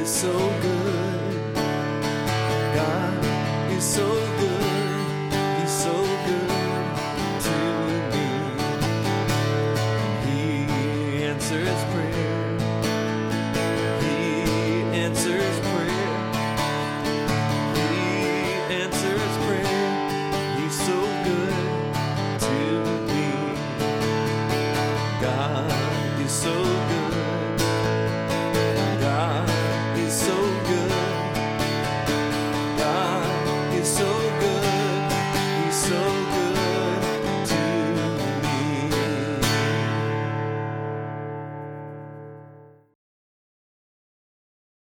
is so good. God is so good. He's so good to me. He answers prayer. so